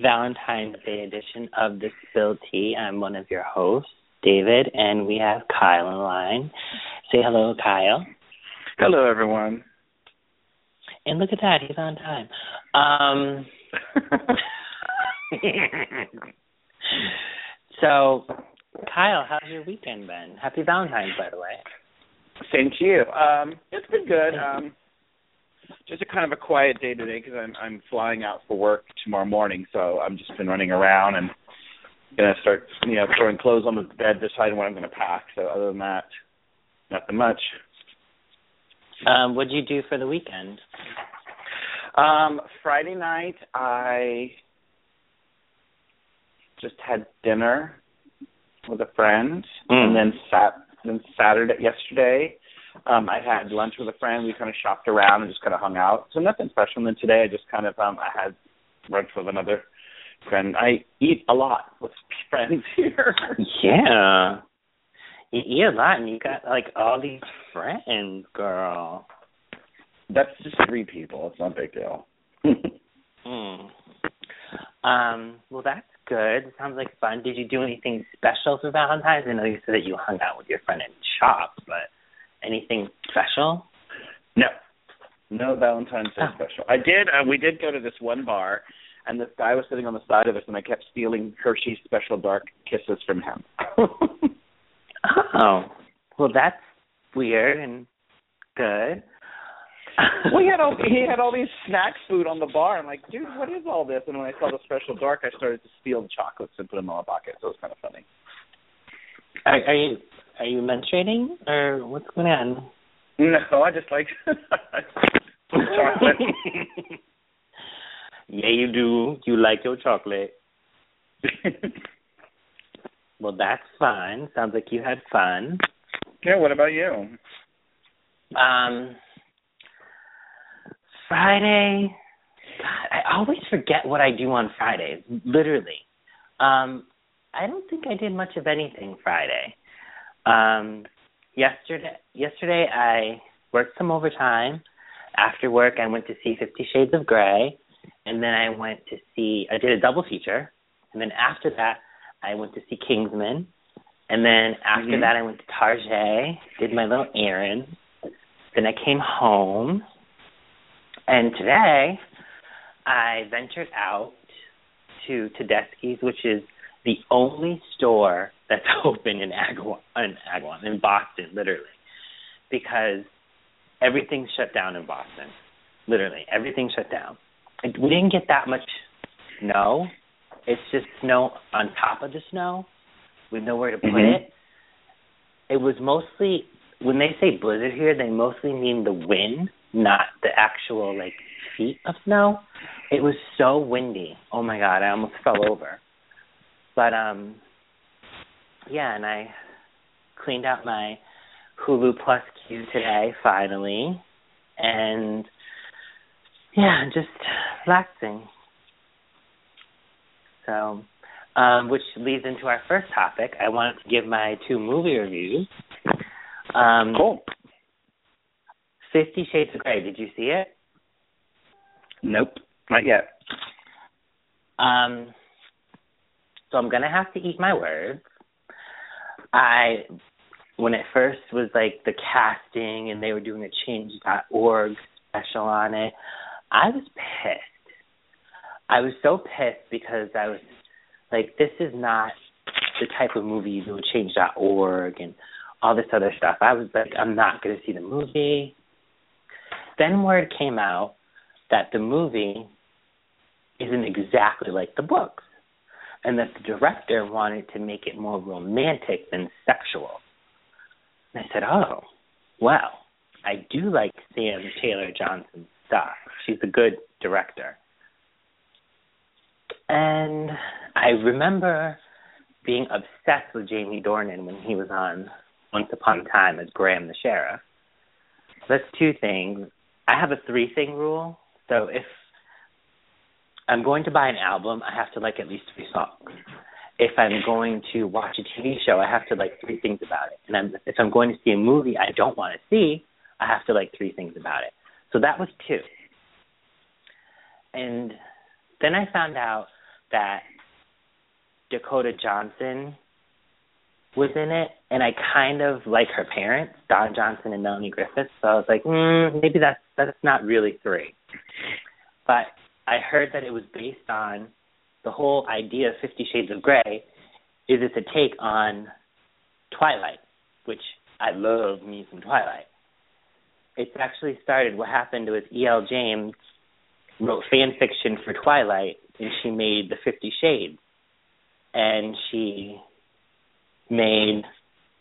Valentine's Day edition of the Spilled Tea. I'm one of your hosts, David, and we have Kyle on the line. Say hello, Kyle. Hello, everyone. And look at that, he's on time. Um, so, Kyle, how's your weekend been? Happy Valentine's, by the way. Same to you. Um, it's been good. Um, just a kind of a quiet day today because I'm I'm flying out for work tomorrow morning, so I'm just been running around and gonna start you know throwing clothes on the bed, deciding what I'm gonna pack. So other than that, nothing much. Um, what did you do for the weekend? Um, Friday night I just had dinner with a friend, Mm. and then sat then Saturday yesterday um I had lunch with a friend. We kind of shopped around and just kind of hung out. So nothing special. And then today I just kind of um I had lunch with another friend. I eat a lot with friends here. Yeah. You eat a lot and you got like all these friends, girl. That's just three people. It's not a big deal. Mm. Um, well that's good. It Sounds like fun. Did you do anything special for Valentine's? I know you said that you hung out with your friend and shopped, but anything special? no, no Valentine's Day Oh. special. I did. Uh, we did go to this one bar, and this guy was sitting on the side of us, and I kept stealing Hershey's Special Dark kisses from him. Oh. Well that's weird and good. he had all he had all these snack food on the bar. I'm like, dude, what is all this? And when I saw the Special Dark, I started to steal the chocolates and put them in my pocket. So it was kind of funny. Are, are you are you menstruating or what's going on? No, I just like chocolate. yeah, you do. You like your chocolate. Well, that's fun. Sounds like you had fun. yeah. What about you? Um, Friday. God, I always forget what I do on Fridays. Literally. Um, I don't think I did much of anything Friday. Um, yesterday, yesterday I worked some overtime. After work, I went to see Fifty Shades of Grey, and then I went to see. I did a double feature, and then after that, I went to see Kingsman, and then after Mhm. that, I went to Target, did my little errands. Then I came home, and today I ventured out to Tedeschi's, which is the only store that's open in Agawam, in Agawam, in Boston, literally, because everything's shut down in Boston. Literally, everything's shut down. And we didn't get that much snow. It's just snow on top of the snow with nowhere to put Mhm. it. It was mostly when they say blizzard here, they mostly mean the wind, not the actual like feet of snow. It was so windy. Oh my god, I almost fell over. But um yeah, and I cleaned out my Hulu Plus queue today finally. And yeah, just relaxing. So um, which leads into our first topic. I wanted to give my two movie reviews. Um, Cool. Fifty Shades of Grey. Did you see it? Nope, not yet. Um, so I'm gonna have to eat my words. I, when it first was like the casting and they were doing a Change.org special on it, I was pissed. I was so pissed because I was like, this is not the type of movie you do with Change.org and all this other stuff. I was like, I'm not going to see the movie. Then word came out that the movie isn't exactly like the books, and that the director wanted to make it more romantic than sexual. And I said, Oh, well, I do like Sam Taylor Johnson's stuff. She's a good director. And I remember being obsessed with Jamie Dornan when he was on Once Upon a Time as Graham the Sheriff. that's two things. I have a three thing rule. So if I'm going to buy an album, I have to like at least three songs. If I'm going to watch a TV show, I have to like three things about it. And I'm, if I'm going to see a movie I don't want to see, I have to like three things about it. So that was two. And then I found out that Dakota Johnson was in it, and I kind of like her parents, Don Johnson and Melanie Griffith. So I was like, mm, maybe that's that's not really three. But I heard that it was based on the whole idea of Fifty Shades of Grey. Is it's a take on Twilight, which I love me some Twilight. It's actually started. What happened was E.L. James wrote fan fiction for Twilight, and she made the Fifty Shades, and she made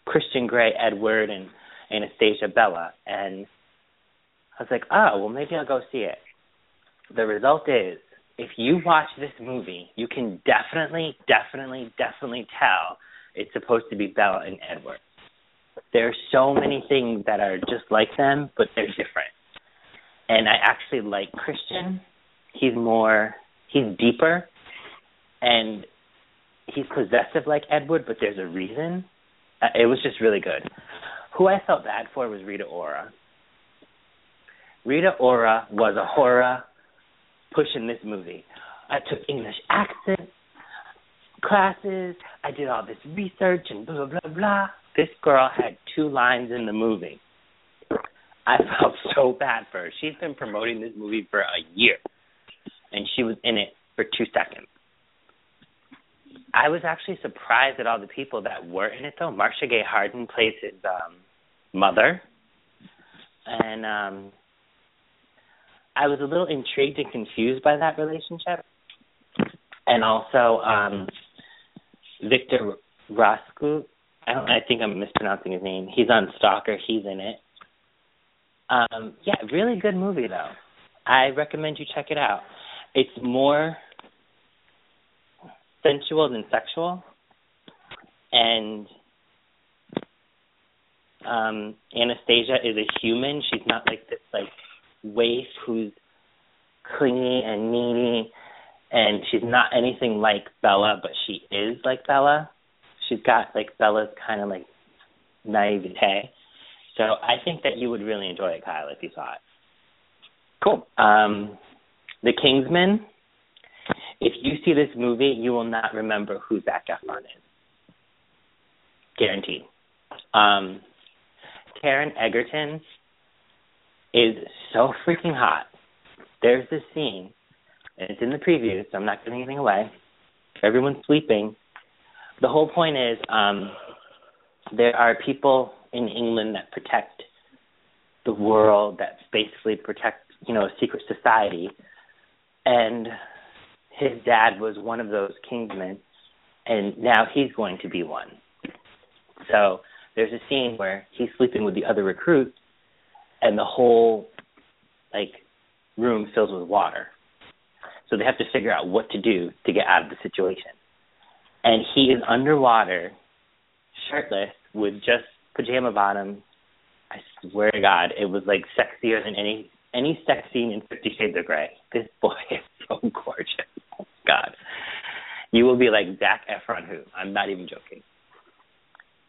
Christian Grey, Edward, and Anastasia Bella, and I was like, oh, well, maybe I'll go see it. The result is, if you watch this movie, you can definitely, definitely, definitely tell it's supposed to be Bella and Edward. There are so many things that are just like them, but they're different. And I actually like Christian. He's more, he's deeper, and he's possessive like Edward, but there's a reason. Uh, it was just really good. Who I felt bad for was Rita Ora. Rita Ora was a horror pushing this movie. I took English accent classes. I did all this research and blah blah blah. This girl had two lines in the movie. I felt so bad for her. She's been promoting this movie for a year, and she was in it for two seconds. I was actually surprised at all the people that were in it though. Marcia Gay Harden plays his um mother. And um I was a little intrigued and confused by that relationship. And also um Victor Roskut, I don't I think I'm mispronouncing his name. He's on Stalker, he's in it. Um yeah, really good movie though. I recommend you check it out. It's more sensual than sexual. And um Anastasia is a human. She's not like this like waif who's clingy and needy and she's not anything like Bella, but she is like Bella. She's got like Bella's kind of like naivete. So I think that you would really enjoy it, Kyle, if you saw it. Cool. Um, the Kingsman if you see this movie, you will not remember who Zac Efron is. Guaranteed. Um, Taron Egerton is so freaking hot. There's this scene, and it's in the preview, so I'm not giving anything away. Everyone's sleeping. The whole point is um, there are people in England that protect the world, that basically protect, you know, a secret society. And his dad was one of those kingsmen, and now he's going to be one. So there's a scene where he's sleeping with the other recruits, and the whole like room fills with water. So they have to figure out what to do to get out of the situation. And he is underwater, shirtless, with just pajama bottoms. I swear to God, it was like sexier than any any sex scene in Fifty Shades of Grey. This boy is so gorgeous. Oh, God. You will be like Zac Efron who. I'm not even joking.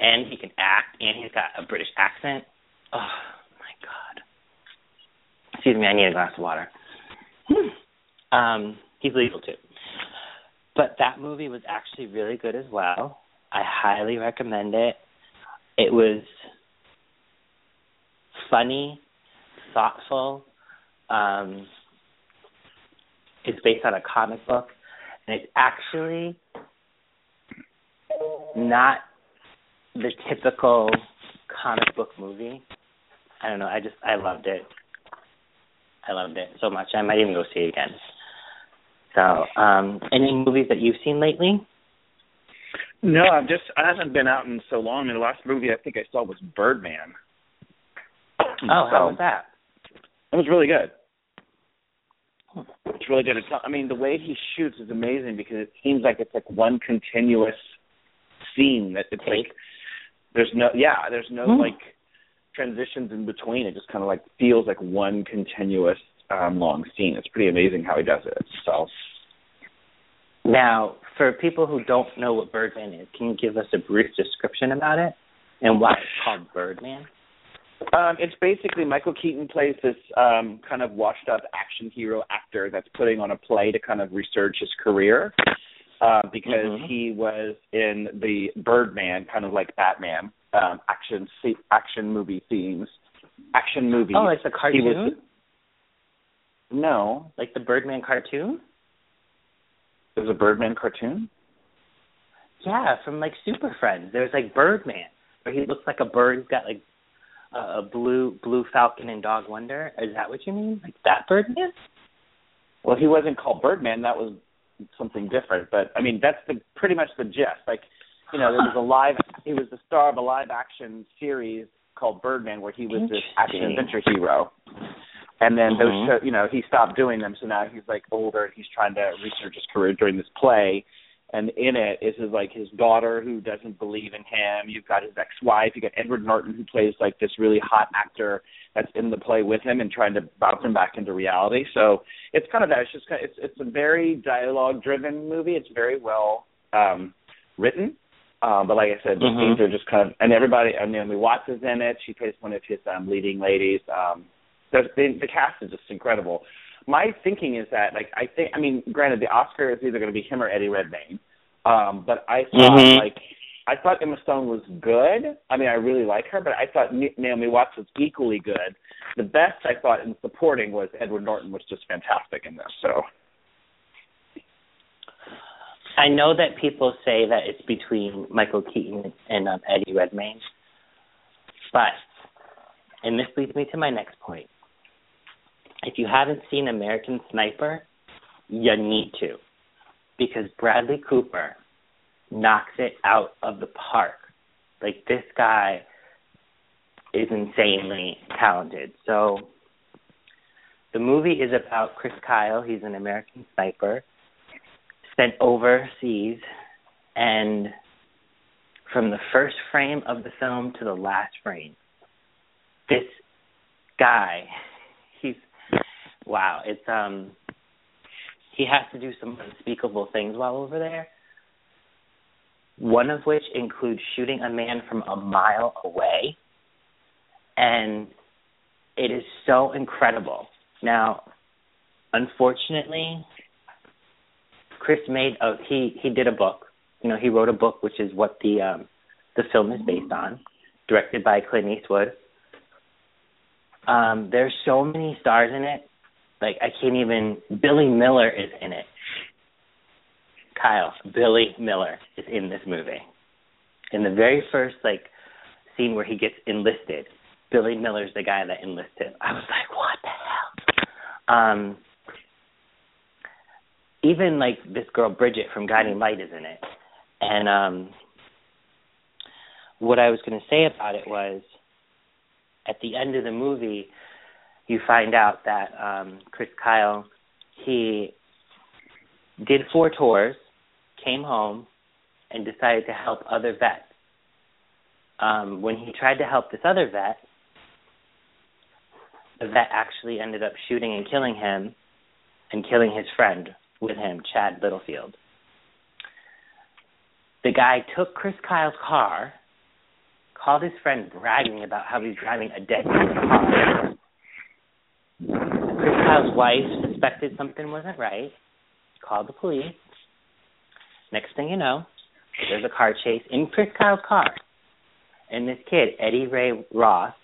And he can act and he's got a British accent. Oh. Excuse me, I need a glass of water. um, he's legal too. But that movie was actually really good as well. I highly recommend it. It was funny, thoughtful. Um, it's based on a comic book and it's actually not the typical comic book movie. I don't know. I just I loved it. I loved it so much. I might even go see it again. So, um, any movies that you've seen lately? No, I've just I haven't been out in so long. I mean, the last movie I think I saw was Birdman. Oh, so, how was that? It was really good. It's really good. It's, I mean, the way he shoots is amazing because it seems like it's like one continuous scene. That it's Take? like there's no yeah, there's no Hmm. like transitions in between. It just kind of like feels like one continuous um long scene. It's pretty amazing how he does it. So Now, for people who don't know what Birdman is, can you give us a brief description about it and why it's called Birdman? Um, it's basically Michael Keaton plays this um, kind of washed up action hero actor that's putting on a play to kind of resurge his career uh, because Mhm. he was in the Birdman, kind of like Batman, um, action action movie themes, action movies. Oh, it's a He was- cartoon, no, like the Birdman cartoon. there's a Birdman cartoon. Yeah, from like Super Friends. There's like Birdman, where he looks like a bird. He's got like a, a blue blue falcon and dog wonder. Is that what you mean? Like that Birdman? Well, he wasn't called Birdman. That was something different. But I mean, that's the pretty much the gist. Like, you know, there was a live. He was the star of a live action series called Birdman, where he was this action adventure hero. And then those, Mhm. show, you know, he stopped doing them. So now he's like older, and he's trying to research his career during this play. And in it is his like his daughter who doesn't believe in him. You've got his ex-wife. You got Edward Norton who plays like this really hot actor that's in the play with him and trying to bounce him back into reality. So it's kind of that. It's just kind of, it's it's a very dialogue-driven movie. It's very well um written. Um, but like I said, the Mhm. scenes are just kind of and everybody. And Naomi Watts is in it. She plays one of his um, leading ladies. Um, the, the the cast is just incredible. My thinking is that like I think I mean, granted, the Oscar is either going to be him or Eddie Redmayne. Um, but I thought Mhm. like I thought Emma Stone was good. I mean, I really like her, but I thought Naomi Watts was equally good. The best I thought in supporting was Edward Norton was just fantastic in this. So I know that people say that it's between Michael Keaton and um, Eddie Redmayne, but and this leads me to my next point. If you haven't seen American Sniper, you need to, because Bradley Cooper knocks it out of the park. Like this guy is insanely talented. So the movie is about Chris Kyle. He's an American sniper sent overseas and from the first frame of the film to the last frame this guy he's wow it's um he has to do some unspeakable things while over there one of which includes shooting a man from a mile away and it is so incredible. Now unfortunately Chris made a he he did a book. You know, he wrote a book which is what the um the film is based on, directed by Clint Eastwood. Um there's so many stars in it. Like I can't even Billy Miller is in it. Kyle, Billy Miller is in this movie. In the very first like scene where he gets enlisted, Billy Miller's the guy that enlisted. I was like, what the hell? Um even like this girl Bridget from Guiding Light is in it. And um what I was going to say about it was at the end of the movie you find out that um Chris Kyle he did four tours, came home and decided to help other vets. Um when he tried to help this other vet, the vet actually ended up shooting and killing him and killing his friend with him, Chad Littlefield. The guy took Chris Kyle's car, called his friend bragging about how he's driving a dead car. Chris Kyle's wife suspected something wasn't right, called the police. Next thing you know, there's a car chase in Chris Kyle's car. And this kid, Eddie Ray Routh,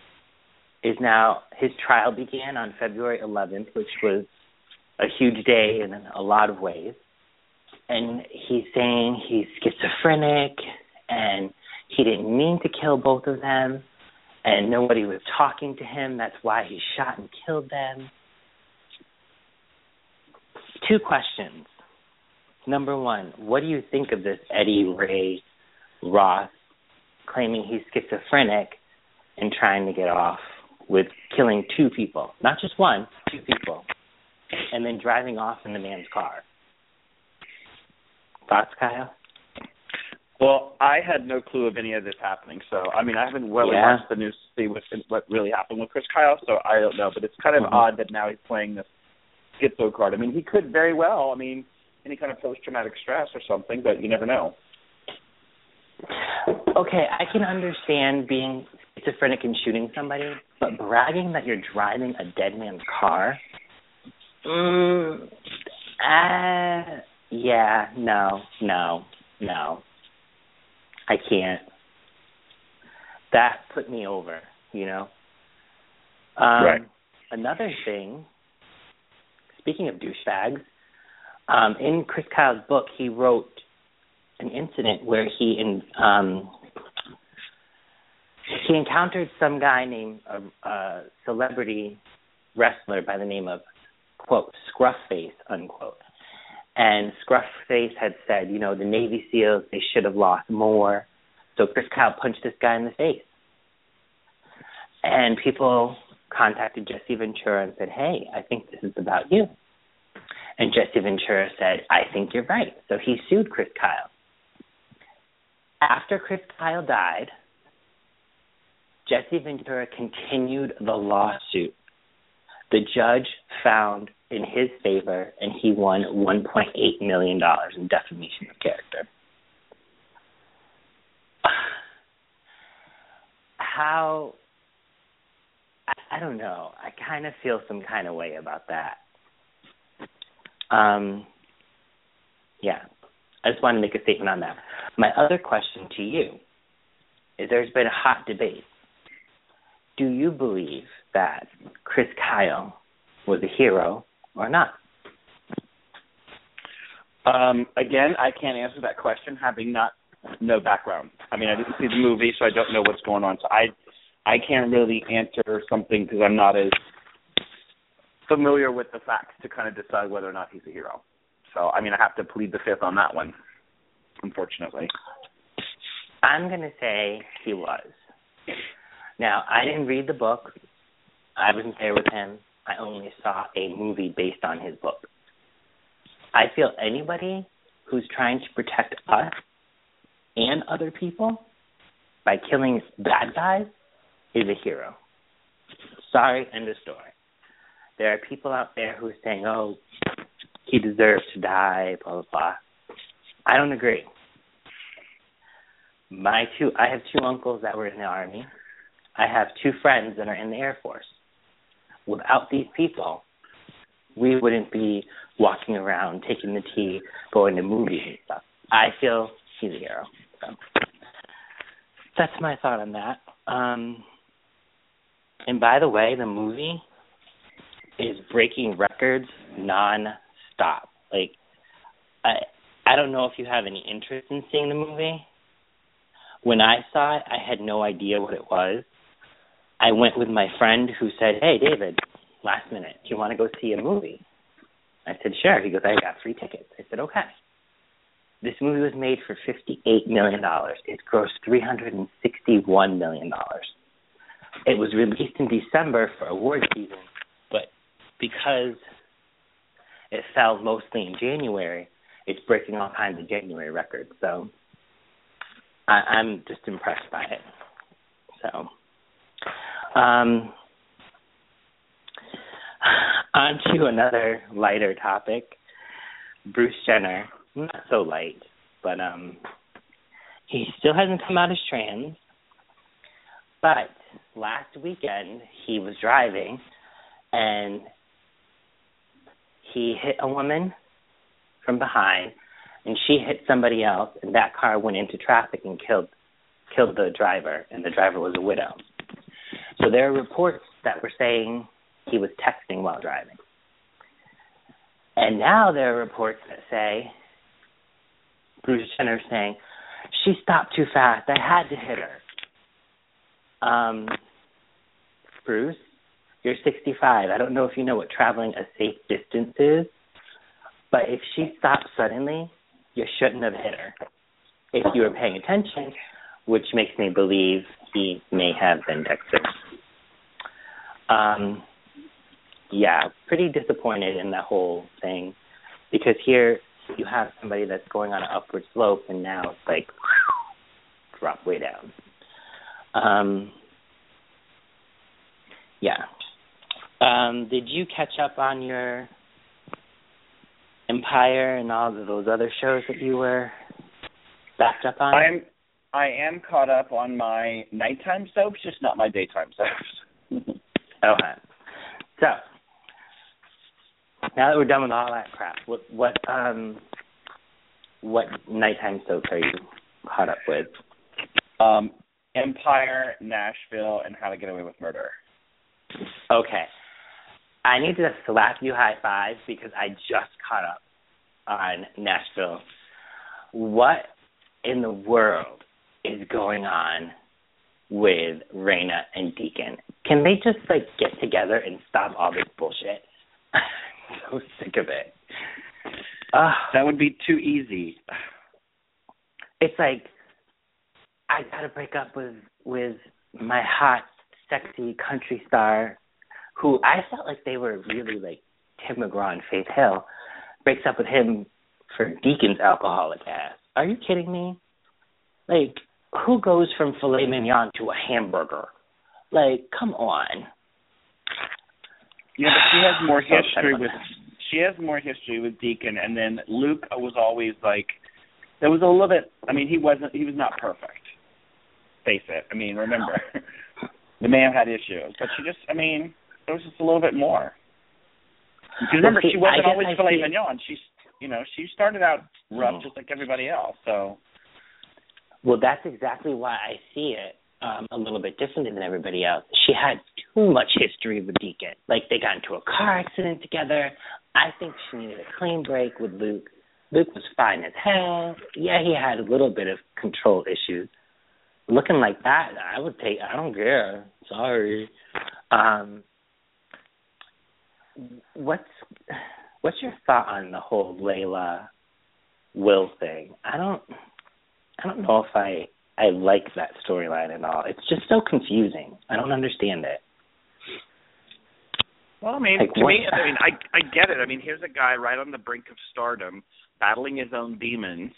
is now his trial began on February 11th, which was a huge day in a lot of ways. And he's saying he's schizophrenic, and he didn't mean to kill both of them and nobody was talking to him. That's why he shot and killed them. Two questions. Number one, what do you think of this Eddie Ray Routh claiming he's schizophrenic and trying to get off with killing two people? Not just one, two people. And then driving off in the man's car. Thoughts, Kyle? Well, I had no clue of any of this happening, so I mean, I haven't really Yeah. watched the news to see what what really happened with Chris Kyle, so I don't know. But it's kind of Mhm. odd that now he's playing this schizo card. I mean, he could very well. I mean, any kind of post-traumatic stress or something, but you never know. Okay, I can understand being schizophrenic and shooting somebody, but bragging that you're driving a dead man's car, mm, uh, yeah, no, no, no. I can't. That put me over, you know. Um, Right. Another thing. Speaking of douchebags, um, in Chris Kyle's book, he wrote an incident where he in um he encountered some guy named a, a celebrity wrestler by the name of quote Scruffface unquote, and Scruffface had said, you know, the Navy SEALs they should have lost more, so Chris Kyle punched this guy in the face, and people contacted Jesse Ventura and said, hey, I think this is about you. And Jesse Ventura said, I think you're right. So he sued Chris Kyle. After Chris Kyle died, Jesse Ventura continued the lawsuit. The judge found in his favor, and he won $1.8 million in defamation of character. How, I, don't know. I kind of feel some kind of way about that. Um, yeah, I just want to make a statement on that. My other question to you is there's been a hot debate. Do you believe that Chris Kyle was a hero or not? Um, again, I can't answer that question having not no background. I mean, I didn't see the movie, so I don't know what's going on. So I I can't really answer something because I'm not as familiar with the facts to kind of decide whether or not he's a hero. So I mean, I have to plead the fifth on that one, unfortunately. I'm going to say he was. Now, I didn't read the book. I wasn't there with him. I only saw a movie based on his book. I feel anybody who's trying to protect us and other people by killing bad guys is a hero. Sorry, end of story. There are people out there who are saying, oh, he deserves to die, blah, blah, blah. I don't agree. My two, I have two uncles that were in the army. I have two friends that are in the Air Force. Without these people, we wouldn't be walking around, taking the tea, going to movies and stuff. I feel he's a hero. So that's my thought on that. Um, and by the way, the movie is breaking records non-stop. Like, I I don't know if you have any interest in seeing the movie. When I saw it, I had no idea what it was. I went with my friend who said, "Hey, David, last minute, do you want to go see a movie?" I said, "Sure." He goes, "I got free tickets." I said, "Okay." This movie was made for fifty-eight million dollars. It grossed three hundred and sixty-one million dollars. It was released in December for award season, but because it fell mostly in January, it's breaking all kinds of January records. So I, I'm just impressed by it. So, um, on to another lighter topic. Bruce Jenner, not so light, but um, he still hasn't come out as trans. But last weekend he was driving and he hit a woman from behind and she hit somebody else and that car went into traffic and killed killed the driver and the driver was a widow. So there are reports that were saying he was texting while driving. And now there are reports that say Bruce Jenner saying, she stopped too fast. I had to hit her. Um, Bruce, you're 65. I don't know if you know what traveling a safe distance is, but if she stopped suddenly, you shouldn't have hit her. If you were paying attention, which makes me believe he may have been Dexter. Um, yeah, pretty disappointed in that whole thing because here you have somebody that's going on an upward slope and now it's like whew, drop way down. Um, yeah. Um, did you catch up on your Empire and all of those other shows that you were backed up on? I'm I am caught up on my nighttime soaps, just not my daytime soaps. okay. So now that we're done with all that crap, what what um what nighttime soaps are you caught up with? Um, Empire, Nashville, and How to Get Away with Murder. Okay. I need to slap you high five because I just caught up on Nashville. What in the world is going on with Raina and Deacon? Can they just like get together and stop all this bullshit? I'm so sick of it. Uh, that would be too easy. It's like I gotta break up with with my hot, sexy country star who I felt like they were really like Tim McGraw and Faith Hill, breaks up with him for Deacon's alcoholic ass. Are you kidding me? Like, who goes from filet mignon to a hamburger? Like, come on. Yeah, but she has more history with she has more history with Deacon, and then Luke was always like there was a little bit. I mean, he wasn't he was not perfect. Face it. I mean, remember the man had issues, but she just. I mean, there was just a little bit more. Because remember, she wasn't always I filet mignon. She's, you know, she started out rough Mhm. just like everybody else. So Well, that's exactly why I see it um, a little bit differently than everybody else. She had too much history with Deacon. Like they got into a car accident together. I think she needed a clean break with Luke. Luke was fine as hell. Yeah, he had a little bit of control issues. Looking like that, I would take. I don't care. Sorry. Um, what's what's your thought on the whole Layla Will thing? I don't. I don't know if I I like that storyline at all. It's just so confusing. I don't understand it. Well, I mean, Like, to what- me, I mean, I I get it. I mean, here's a guy right on the brink of stardom, battling his own demons.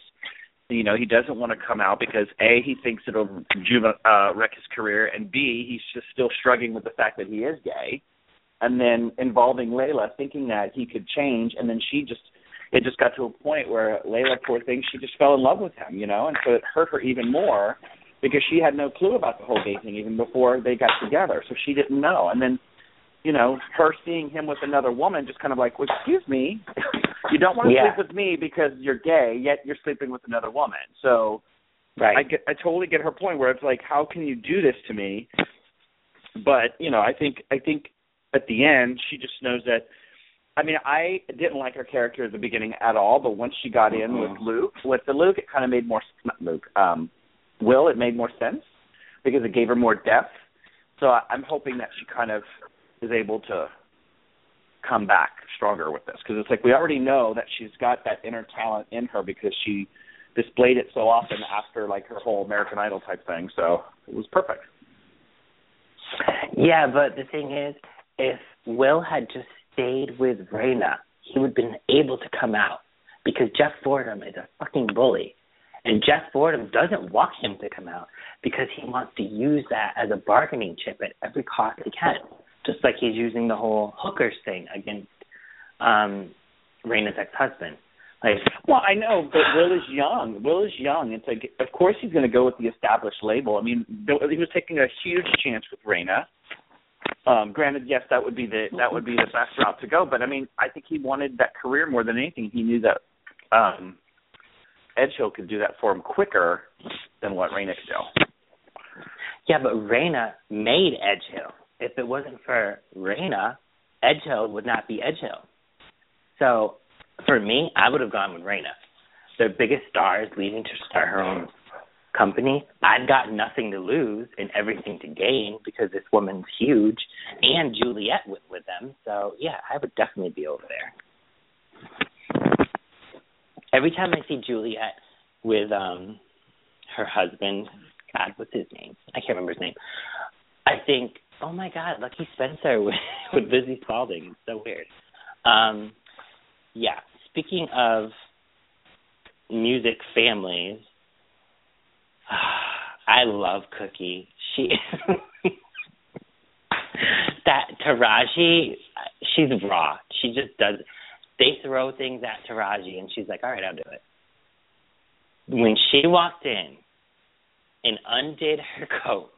You know, he doesn't want to come out because a he thinks it'll uh, wreck his career, and b he's just still struggling with the fact that he is gay. And then involving Layla, thinking that he could change, and then she just it just got to a point where Layla, poor thing, she just fell in love with him, you know, and so it hurt her even more because she had no clue about the whole gay thing even before they got together, so she didn't know. And then you know, her seeing him with another woman, just kind of like, well, excuse me, you don't want to Yeah. sleep with me because you're gay, yet you're sleeping with another woman. So Right. I get, I totally get her point where it's like, how can you do this to me? But you know, I think, I think at the end, she just knows that. I mean, I didn't like her character at the beginning at all, but once she got in with Luke, with the Luke, it kind of made more not Luke, um, Will, it made more sense because it gave her more depth. So I, I'm hoping that she kind of is able to come back stronger with this because it's like we already know that she's got that inner talent in her because she displayed it so often after like her whole American Idol type thing. So it was perfect. Yeah, but the thing is, if Will had just stayed with Raina, he would have been able to come out because Jeff Fordham is a fucking bully. And Jeff Fordham doesn't want him to come out because he wants to use that as a bargaining chip at every cost he can. Just like he's using the whole hookers thing against um Raina's ex husband. Like Well, I know, but Will is young. Will is young. It's like, of course, he's to go with the established label. I mean, he was taking a huge chance with Raina. Um, granted, yes, that would be the that would be the best route to go. But I mean, I think he wanted that career more than anything. He knew that um, Edgehill could do that for him quicker than what Raina could do. Yeah, but Raina made Edgehill. If it wasn't for Raina, Edgehill would not be Edgehill. So for me, I would have gone with Raina. The biggest star is leaving to start her own company, I've got nothing to lose and everything to gain because this woman's huge and Juliet with with them. So yeah, I would definitely be over there. Every time I see Juliet with um her husband, God, what's his name? I can't remember his name. I think, oh my God, Lucky Spencer with with Lizzie Spaulding. It's so weird. Um, yeah. Speaking of music families, I love Cookie. She that Taraji, she's raw. She just does. They throw things at Taraji, and she's like, "All right, I'll do it." When she walked in and undid her coat,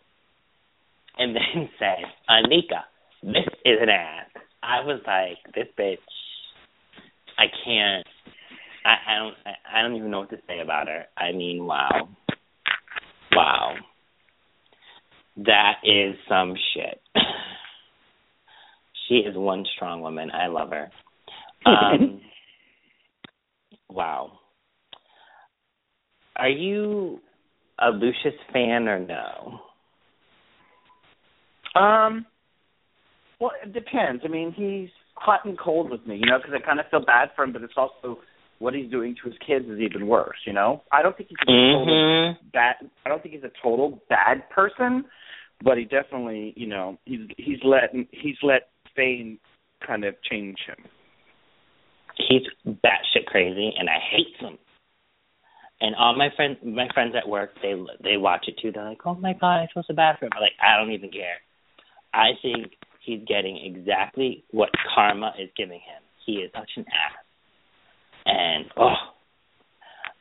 and then said, "Anika, this is an ass," I was like, "This bitch, I can't." I, I don't. I, I don't even know what to say about her. I mean, wow. Wow. That is some shit. she is one strong woman. I love her. Um, wow. Are you a Lucius fan or no? Um. Well, it depends. I mean, he's hot and cold with me, you know, because I kind of feel bad for him, but it's also what he's doing to his kids is even worse. You know, I don't think he's a mm-hmm. total bad. I don't think he's a total bad person, but he definitely, you know, he's he's let he's let fame kind of change him. He's batshit crazy, and I hate him. And all my friends, my friends at work, they they watch it too. They're like, "Oh my god, I feel so bad for him." I'm like, I don't even care. I think he's getting exactly what karma is giving him. He is such an ass and oh,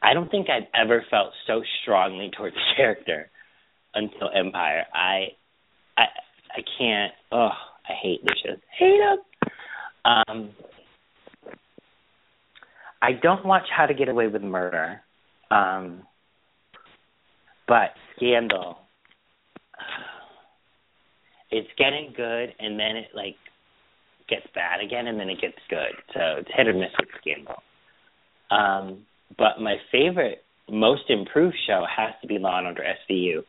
I don't think I've ever felt so strongly towards the character until Empire. I, I, I can't. Oh, I hate Lucius. Hate him. Um, I don't watch How to Get Away with Murder, um, but Scandal. It's getting good, and then it like gets bad again, and then it gets good. So it's hit or miss with Scandal. Um, but my favorite, most improved show has to be Law and Order SVU.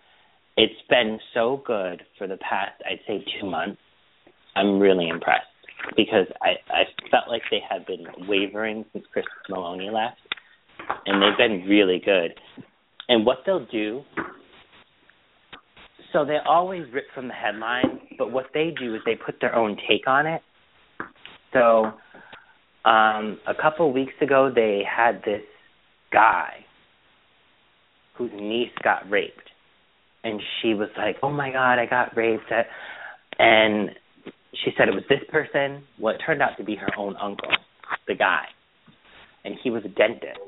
It's been so good for the past, I'd say, two months. I'm really impressed because I I felt like they had been wavering since Chris Meloni left, and they've been really good. And what they'll do, so they always rip from the headline, but what they do is they put their own take on it. So um, a couple weeks ago, they had this guy whose niece got raped, and she was like, "Oh my God, I got raped," and she said it was this person. Well, it turned out to be her own uncle, the guy, and he was a dentist.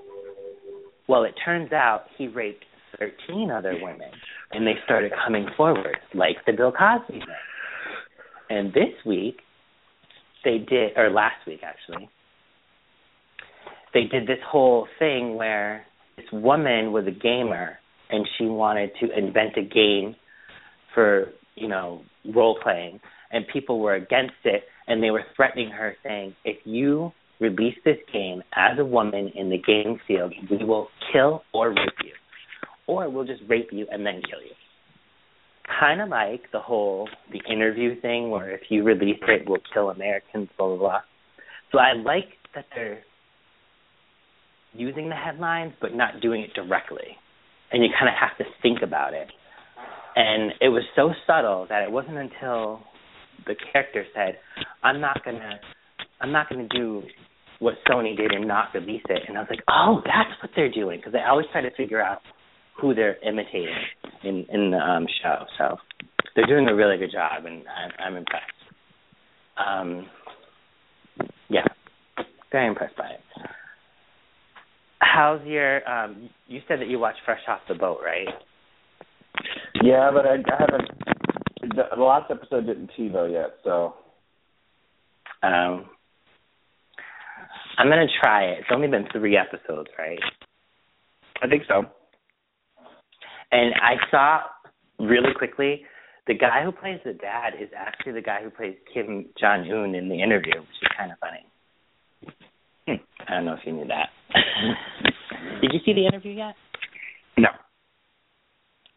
Well, it turns out he raped 13 other women, and they started coming forward, like the Bill Cosby. And this week, they did, or last week actually, they did this whole thing where this woman was a gamer and she wanted to invent a game for you know role playing and people were against it and they were threatening her saying if you release this game as a woman in the game field we will kill or rape you. Or we'll just rape you and then kill you. Kind of like the whole the interview thing where if you release it we'll kill americans blah blah blah. So i like that they're using the headlines but not doing it directly. And you kind of have to think about it. And it was so subtle that it wasn't until the character said, "I'm not gonna, I'm not gonna do what Sony did and not release it." And I was like, "Oh, that's what they're doing," because I always try to figure out who they're imitating in in the um, show. So they're doing a really good job, and I'm, I'm impressed. Um, yeah, very impressed by it how's your um you said that you watched fresh off the boat right? Yeah but i, I haven't the, the last episode didn't TiVo yet so. Um i'm going to try it. It's only been three episodes right? I think so. And i saw really quickly the guy who plays the dad is actually the guy who plays kim jong un in the interview which is kind of funny. I don't know if you knew that Did you see the interview yet? No.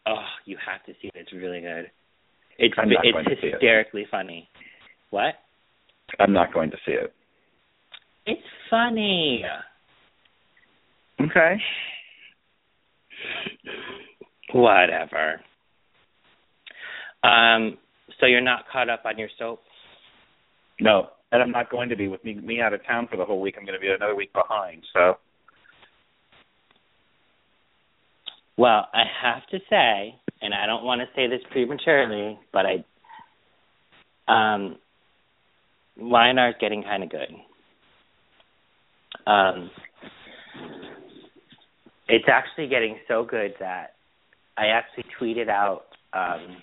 Oh, you have to see it. It's really good. It's I'm not going it's to see it. hysterically funny. What? I'm not going to see it. It's funny. Okay. Whatever. Um, so you're not caught up on your soap? No, and I'm not going to be with me me out of town for the whole week. I'm going to be another week behind. So Well, I have to say, and I don't want to say this prematurely, but I um is getting kind of good. Um it's actually getting so good that I actually tweeted out um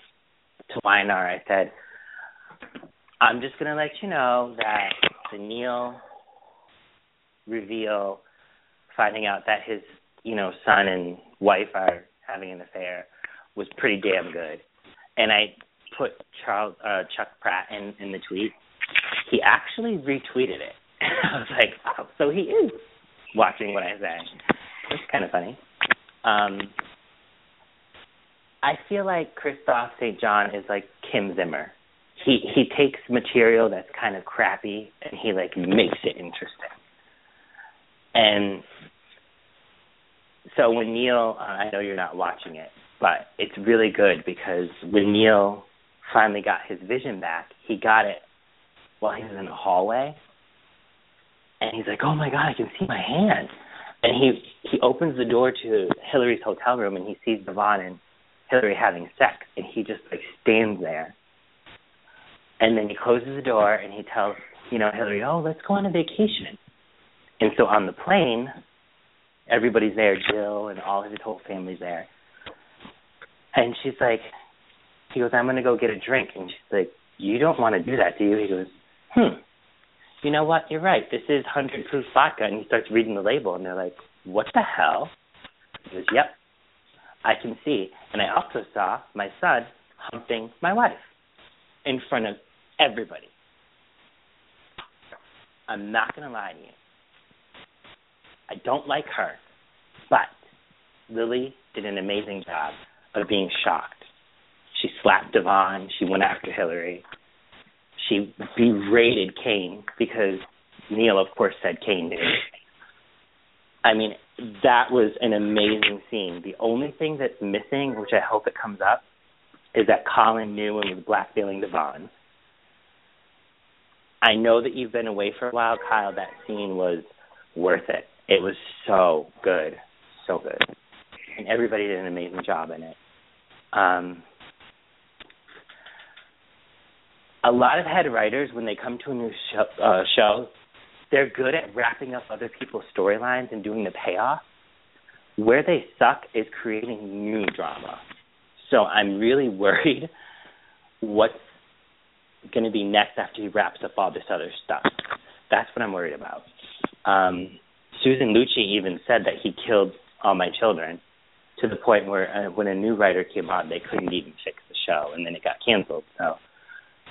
to Y&R I said I'm just going to let you know that the Neil reveal finding out that his, you know, son and wife are having an affair was pretty damn good. And I put Charles uh Chuck Pratt in in the tweet. He actually retweeted it. I was like, "Oh, so he is watching what I say." It's kind of funny. Um I feel like Kristoff St. John is like Kim Zimmer he he takes material that's kind of crappy and he like makes it interesting. And so when Neil, uh, I know you're not watching it, but it's really good because when Neil finally got his vision back, he got it while he was in the hallway, and he's like, "Oh my god, I can see my hand!" And he he opens the door to Hilary's hotel room and he sees Devon and Hilary having sex, and he just like stands there and then he closes the door and he tells, you know, Hilary, oh, let's go on a vacation. And so on the plane, everybody's there, Jill and all his whole family's there. And she's like, he goes, I'm going to go get a drink. And she's like, you don't want to do that, do you? He goes, hmm. You know what? You're right. This is 100 proof vodka. And he starts reading the label, and they're like, what the hell? He goes, yep. I can see. And I also saw my son humping my wife in front of everybody. I'm not going to lie to you. I don't like her, but Lily did an amazing job of being shocked. She slapped Devon. She went after Hilary. She berated Cane because Neil, of course, said Cane did. I mean, that was an amazing scene. The only thing that's missing, which I hope it comes up, is that Colin knew and was blackmailing Devon. I know that you've been away for a while, Kyle. That scene was worth it. It was so good, so good, and everybody did an amazing job in it. Um, a lot of head writers, when they come to a new show, uh, show, they're good at wrapping up other people's storylines and doing the payoff. Where they suck is creating new drama. So I'm really worried what's going to be next after he wraps up all this other stuff. That's what I'm worried about. Um, Susan Lucci even said that he killed all my children to the point where uh, when a new writer came on, they couldn't even fix the show, and then it got canceled. So,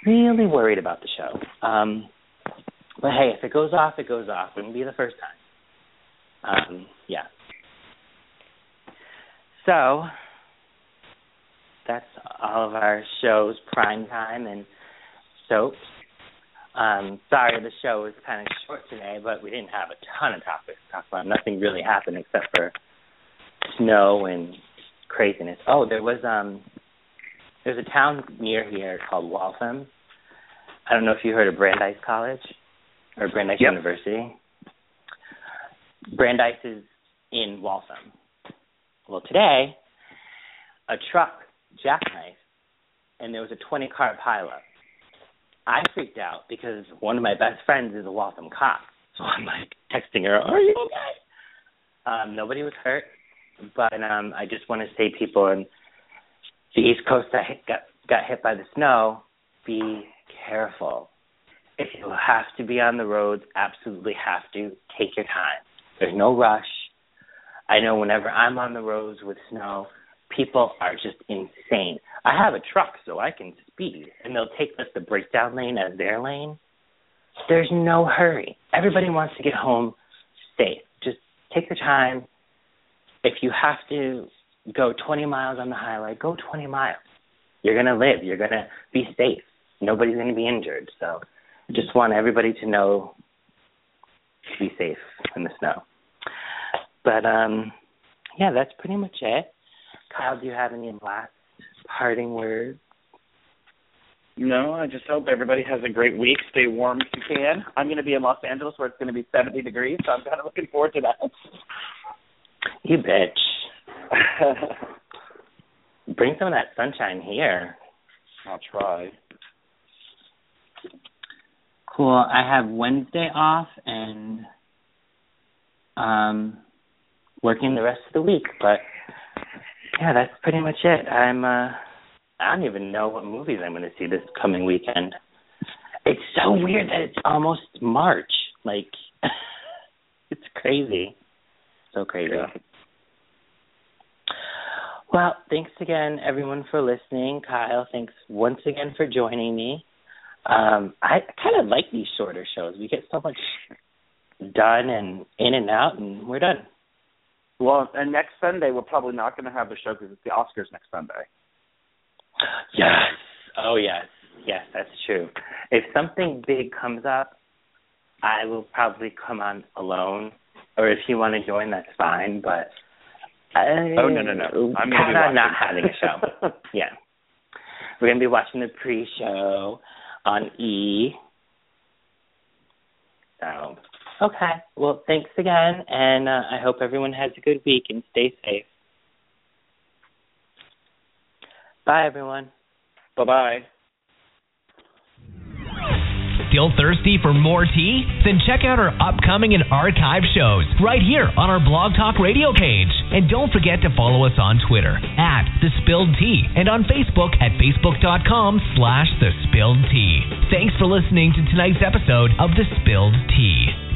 really worried about the show. Um, but hey, if it goes off, it goes off. It wouldn't be the first time. Um, yeah. So that's all of our shows, prime time and soaps. Um, sorry, the show was kind of short today, but we didn't have a ton of topics to talk about. Nothing really happened except for snow and craziness. Oh, there was um, there's a town near here called Waltham. I don't know if you heard of Brandeis College or Brandeis Yep. University. Brandeis is in Waltham. Well, today, a truck jackknife, and there was a 20 car pileup. I freaked out because one of my best friends is a Waltham cop. So I'm like texting her, "Are you okay?" Um, nobody was hurt, but um, I just want to say, people in the East Coast that hit, got got hit by the snow, be careful. If you have to be on the roads, absolutely have to take your time. There's no rush. I know whenever I'm on the roads with snow, people are just insane. I have a truck so I can speed, and they'll take this the breakdown lane as their lane. There's no hurry. Everybody wants to get home safe. Just take your time. If you have to go 20 miles on the highway, go 20 miles. You're going to live. You're going to be safe. Nobody's going to be injured. So I just want everybody to know to be safe in the snow. But um yeah, that's pretty much it. Kyle, do you have any last parting words? No, I just hope everybody has a great week. Stay warm if you can. I'm going to be in Los Angeles where it's going to be 70 degrees, so I'm kind of looking forward to that. You bitch. Bring some of that sunshine here. I'll try. Cool. I have Wednesday off and um working the rest of the week, but yeah, that's pretty much it. I'm uh I don't even know what movies I'm going to see this coming weekend. It's so weird that it's almost March. Like it's crazy. So crazy. Yeah. Well, thanks again, everyone, for listening. Kyle, thanks once again for joining me. Um, I kind of like these shorter shows. We get so much done and in and out, and we're done. Well, and next Sunday we're probably not going to have the show because it's the Oscars next Sunday. Yes. Oh, yes. Yes, that's true. If something big comes up, I will probably come on alone. Or if you want to join, that's fine. But I, Oh, no, no, no. I'm gonna be kinda watching. not having a show. yeah, we're gonna be watching the pre-show on E. So, okay. Well, thanks again, and uh, I hope everyone has a good week and stay safe. Bye, everyone. Bye bye. Still thirsty for more tea? Then check out our upcoming and archive shows right here on our Blog Talk Radio page. And don't forget to follow us on Twitter at The Spilled Tea and on Facebook at facebook.com slash The Spilled Tea. Thanks for listening to tonight's episode of The Spilled Tea.